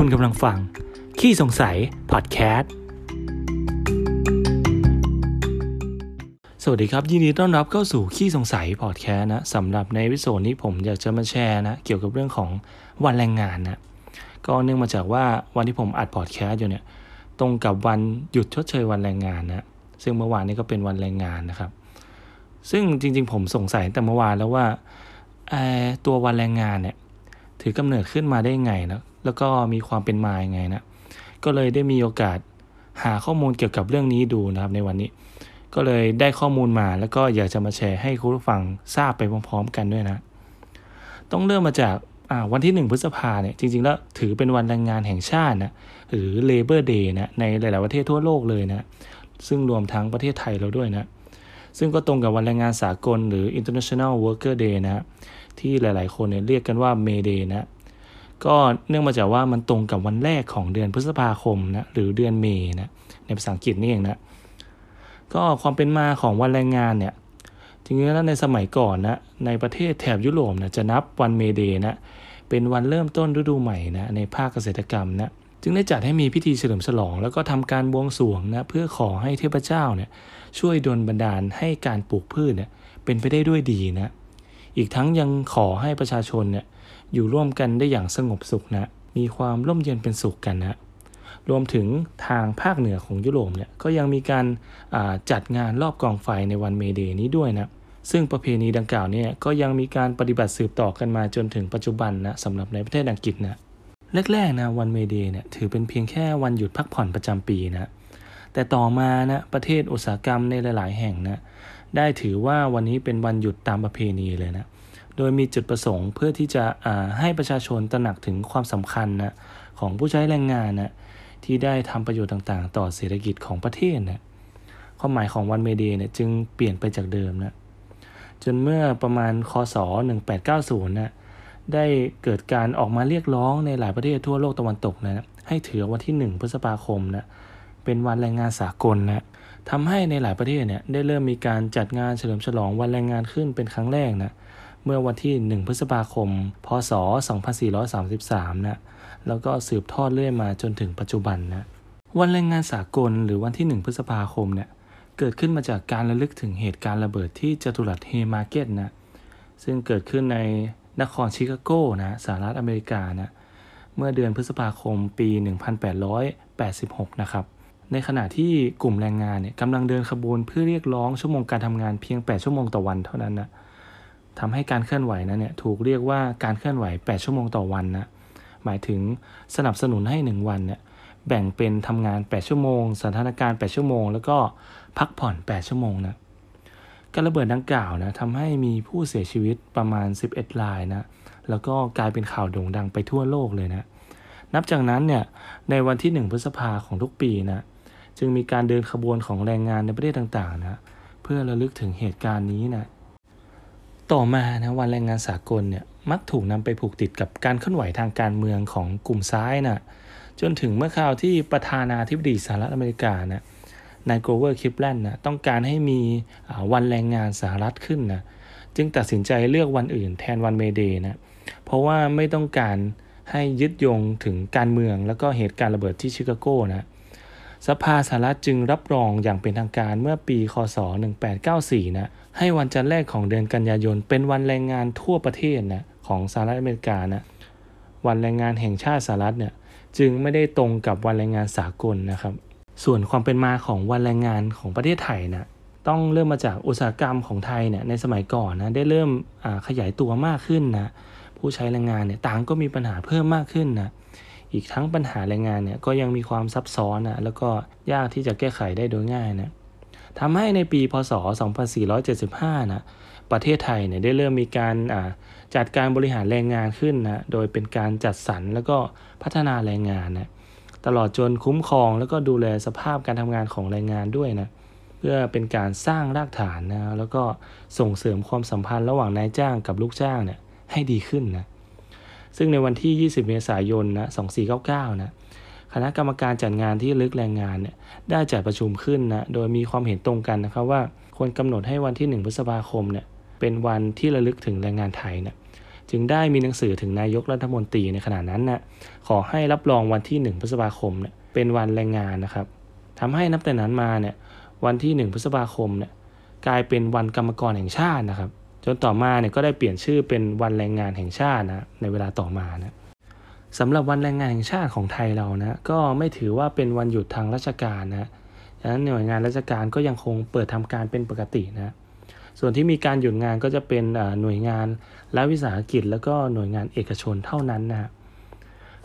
คุณกำลังฟัง ขี้สงสัย พอดแคสต์ สวัสดีครับ ยินดีต้อนรับเข้าสู่ขี้สงสัย พอดแคสต์นะสำหรับในวิดีโอนี้ผมอยากจะมาแชร์นะ เกี่ยวกับเรื่องของวันแรงงานนะ ก็เนื่องมาจากว่าวันที่ผมอัดพอดแคสต์อยู่เนี่ย ตรงกับวันหยุดชดเชยวันแรงงานนะ ซึ่งเมื่อวานนี้ก็เป็นวันแรงงานนะครับ ซึ่งจริง ๆ ผมสงสัยแต่เมื่อวานแล้วว่าตัววันแรงงานเนี่ย ถือกำเนิดขึ้นมาได้ไงนะแล้วก็มีความเป็นมาอย่างไงนะก็เลยได้มีโอกาสหาข้อมูลเกี่ยวกับเรื่องนี้ดูนะครับในวันนี้ ก็เลยได้ข้อมูลมาแล้วก็อยากจะมาแชร์ให้คุณผู้ฟังทราบไปพร้อม ๆ กันด้วยนะ ต้องเริ่มมาจากวันที่ 1 พฤษภาเนี่ยจริง ๆ แล้วถือเป็นวันแรงงานแห่งชาตินะหรือ Labor Day นะในหลาย ๆ ประเทศทั่วโลกเลยนะ ซึ่งรวมทั้งประเทศไทยเราด้วยนะ ซึ่งก็ตรงกับวันแรงงานสากลหรือ International Worker Day นะที่หลายๆ คนเนี่ยเรียกกันว่า May Day นะก็เนื่องมาจากว่ามันตรงกับวันแรกของเดือนพฤษภาคมนะหรือเดือน May นะในภาษาอังกฤษนี่เองนะก็ความเป็นมาของวันแรงงานเนี่ยจริงๆแล้วในสมัยก่อนนะในประเทศแถบยุโรปนะจะนับวัน May Day นะเป็นวันเริ่มต้นฤดูใหม่นะในภาคเกษตรกรรมนะ จึงได้จัดให้มีพิธีเฉลิมฉลอง แล้วก็ทำการบวงสรวงนะเพื่อขอให้เทพเจ้าเนี่ยช่วยดลบันดาลให้การปลูกพืชเนี่ยเป็นไปได้ด้วยดีนะอีกทั้งยังขอให้ประชาชนเนี่ยอยู่ร่วมกันได้อย่างสงบสุขนะมีความร่มเย็นเป็นสุขกันนะรวมถึงทางภาคเหนือของยุโรปเนี่ยก็ยังมีการจัดงานรอบกองไฟในวัน May Day นี้ด้วยนะซึ่งประเพณีดังกล่าวเนี่ยก็ยังมีการปฏิบัติสืบต่อกันมาจนถึงปัจจุบันนะสำหรับในประเทศอังกฤษนะ แรกๆนะวัน May Day เนี่ยถือเป็นเพียงแค่วันหยุดพักผ่อนประจำปีนะแต่ต่อมานะประเทศอุตสาหกรรมในหลาย ๆ แห่งนะได้ถือว่าวันนี้เป็นวันหยุดตามประเพณีเลยนะโดยมีจุดประสงค์เพื่อที่จะให้ประชาชนตระหนักถึงความสำคัญนะของผู้ใช้แรงงานนะที่ได้ทำประโยชน์ต่างๆ ต่อเศรษฐกิจของประเทศนะความหมายของวันเมเดย์เนี่ยจึงเปลี่ยนไปจากเดิมนะจนเมื่อประมาณคศ 1890นะ ได้เกิดการออกมาเรียกร้องในหลายประเทศทั่วโลกตะวันตกนะให้ถือวันที่ 1 พฤษภาคมนะเป็นวันแรงงานสากลนะทำให้ในหลายประเทศเนี่ยได้เริ่มมีการจัดงานเฉลิมฉลองวันแรงงานขึ้นเป็นครั้งแรกนะเมื่อวันที่ 1 พฤษภาคม พศ 2433 นะแล้วก็สืบทอดเรื่อยมาจนถึงปัจจุบันนะวันแรงงานสากลหรือวันที่ 1 พฤษภาคมเนี่ยเกิดขึ้นมาจากการระลึกถึงเหตุการณ์ระเบิดที่จตุรัสเฮมาร์เก็ตนะซึ่งเกิดขึ้นใน นครชิคาโกนะสหรัฐอเมริกานะเมื่อเดือนพฤษภาคมปี 1886 นะครับ ในขณะที่กลุ่มแรงงานเนี่ยกำลังเดินขบวนเพื่อเรียกร้องชั่วโมงการทำงานเพียง 8 ชั่วโมงต่อวันเท่านั้นนะทำให้การเคลื่อนไหวนั้นเนี่ยถูกเรียกว่าการเคลื่อนไหว 8 ชั่วโมงต่อวันนะหมายถึงสนับสนุนให้ 1 วันเนี่ยแบ่งเป็นทำงาน 8 ชั่วโมง สถานการณ์ 8 ชั่วโมง แล้วก็พักผ่อน 8 ชั่วโมงนะ การระเบิดดังกล่าวนะทำให้มีผู้เสียชีวิตประมาณ 11 รายนะแล้วก็กลายเป็นข่าวโด่งดังไปทั่วโลกเลยนะนับจากนั้นเนี่ยในวันที่ 1 พฤษภาของทุกปีนะจึงมีการเดินขบวนของแรงงานในประเทศต่างๆนะเพื่อระลึกถึงเหตุการณ์นี้นะต่อมานะวันแรงงานสากลเนี่ยมักถูกนำไปผูกติดกับการเคลื่อนไหวทางการเมืองของกลุ่มซ้ายนะจนถึงเมื่อคราวที่ประธานาธิบดีสหรัฐอเมริกานะ นายโกเวอร์คิปแลนด์นะต้องการให้มีวันแรงงานสหรัฐขึ้นนะจึงตัดสินใจเลือกวันอื่นแทนวัน May Day นะเพราะว่าไม่ต้องการให้ยึดโยงถึงการเมืองแล้วก็เหตุการณ์ระเบิดที่ชิคาโกนะสภาสหรัฐจึงรับรองอย่างเป็นทางการเมื่อปี คศ 1894 นะให้วันจันทร์แรกของเดือนกันยายน เป็นวันแรงงานทั่วประเทศนะของสหรัฐอเมริกานะวันแรงงานแห่งชาติสหรัฐเนี่ยจึงไม่ได้ตรงกับวันแรงงานสากลนะครับ ส่วนความเป็นมาของวันแรงงานของประเทศไทยนะต้องเริ่มมาจากอุตสาหกรรมของไทยเนี่ยในสมัยก่อนนะได้เริ่มขยายตัวมากขึ้นนะผู้ใช้แรงงานเนี่ยต่างก็มีปัญหาเพิ่มมากขึ้นนะอีกทั้งปัญหาแรงงานเนี่ยก็ยังมีความซับซ้อนนะแล้วก็ยากที่จะแก้ไขได้โดยง่ายนะทำให้ในปีพศ 2475 นะประเทศไทยเนี่ยได้เริ่มมีการจัดการบริหารแรงงานขึ้นนะโดยเป็นการจัดสรรแล้วก็พัฒนาแรงงานนะ ตลอดจนคุ้มครองแล้วก็ดูแลสภาพการทำงานของแรงงานด้วยนะเพื่อเป็นการสร้างรากฐานนะแล้วก็ส่งเสริมความสัมพันธ์ระหว่างนายจ้างกับลูกจ้างเนี่ยให้ดีขึ้นนะซึ่งในวันที่ 20 เมษายนนะ2499นะคณะกรรมการจัดงานที่ลึกแรงงานเนี่ยได้จัดประชุมขึ้นนะโดยมีความเห็นตรงกันนะครับว่าควรกำหนดให้วันที่ 1 พฤษภาคมเนี่ยเป็นวันที่ระลึกถึงแรงงานไทยเนี่ย จึงได้มีหนังสือถึงนายกรัฐมนตรีในขณะนั้นนะขอให้รับรองวันที่ 1 พฤษภาคมเนี่ยเป็นวันแรงงานนะครับทำให้นับแต่นั้นมาเนี่ยวันที่ 1 พฤษภาคมเนี่ยกลายเป็นวันกรรมกรแห่งชาตินะครับ จนต่อมาเนี่ยก็ได้เปลี่ยนชื่อเป็นวันแรงงานแห่งชาตินะในเวลาต่อมานะสำหรับวันแรงงานแห่งชาติของไทยเรานะก็ไม่ถือว่าเป็นวันหยุดทางราชการนะฉะนั้นหน่วยงานราชการก็ยังคงเปิดทำการเป็นปกตินะ ส่วนที่มีการหยุดงานก็จะเป็นหน่วยงานรัฐวิสาหกิจ แล้วก็หน่วยงานเอกชนเท่านั้นนะ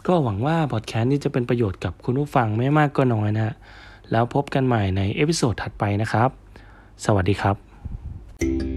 ก็หวังว่าพอดแคสต์นี้จะเป็นประโยชน์กับคุณผู้ฟังไม่มากก็น้อยนะแล้วพบกันใหม่ใน episode ถัดไปนะครับ สวัสดีครับ